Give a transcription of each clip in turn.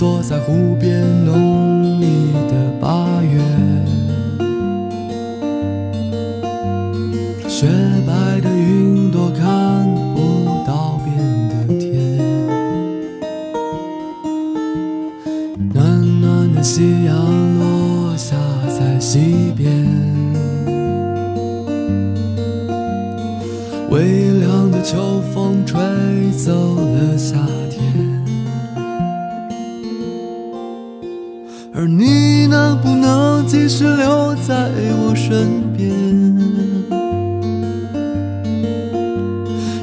坐在湖边，浓丽的八月，雪白的云朵看不到边的天，暖暖的夕阳落下在西边，微凉的秋风吹走了夏而你能不能继续留在我身边？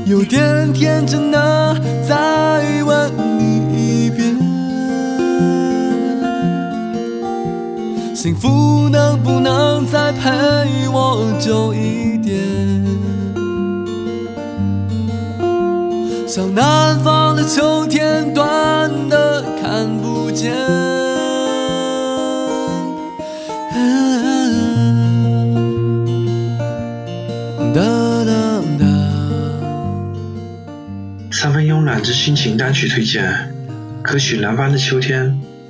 有点天真的再问你一遍，幸福能不能再陪我久一点？像南方的秋天，短的看不见。三分慵懒之心情单曲推荐，歌曲《南方的秋天》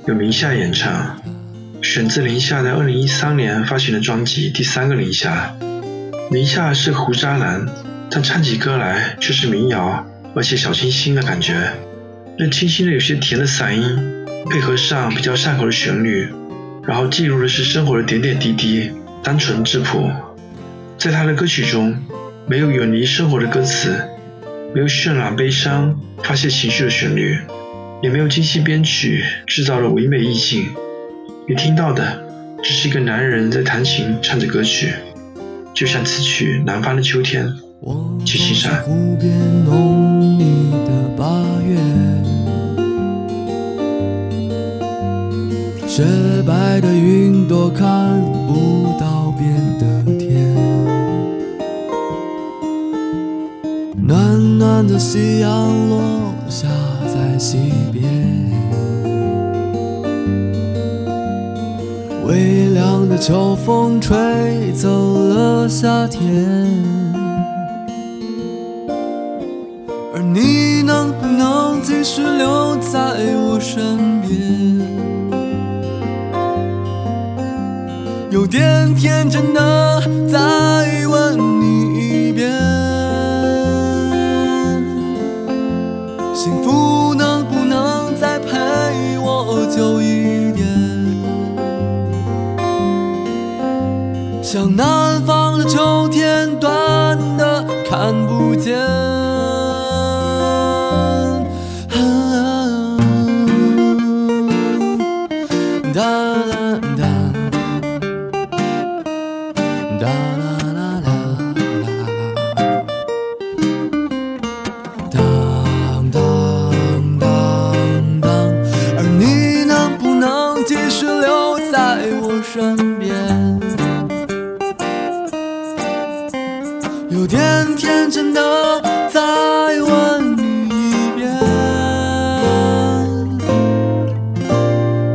由明夏演唱，选自林夏在2013年发行的专辑《第三个林夏》。明夏是胡渣男，但唱起歌来却是民谣，而且小清新的感觉。那清新的有些甜的嗓音，配合上比较上口的旋律，然后记录的是生活的点点滴滴，单纯质朴。在他的歌曲中，没有远离生活的歌词，没有渲染悲伤、发泄情绪的旋律，也没有精细编曲制造的唯美意境。你听到的只是一个男人在弹琴唱着歌曲，就像此曲《南方的秋天》。我去欣赏湖边浓丽的八月，雪白的云朵看夕阳落下在西边，微凉的秋风吹走了夏天。而你能不能继续留在我身边？有点天真的在幸福能不能再陪我久一点？像南方的秋天，短的看不见。身边？有点天真的再问你一遍，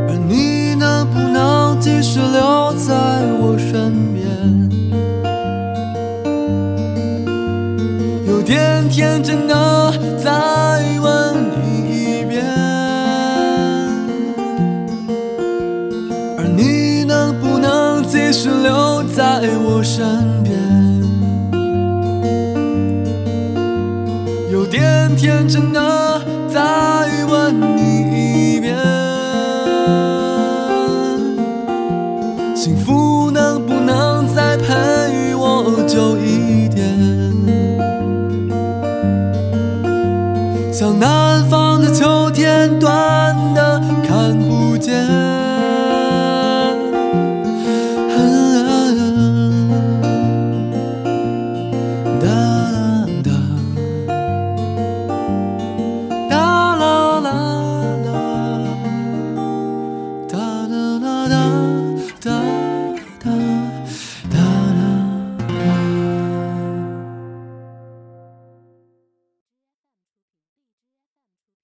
而你能不能继续留在我身边？有点天真的再问你一遍，而你继续留在我身边？有点天真的在问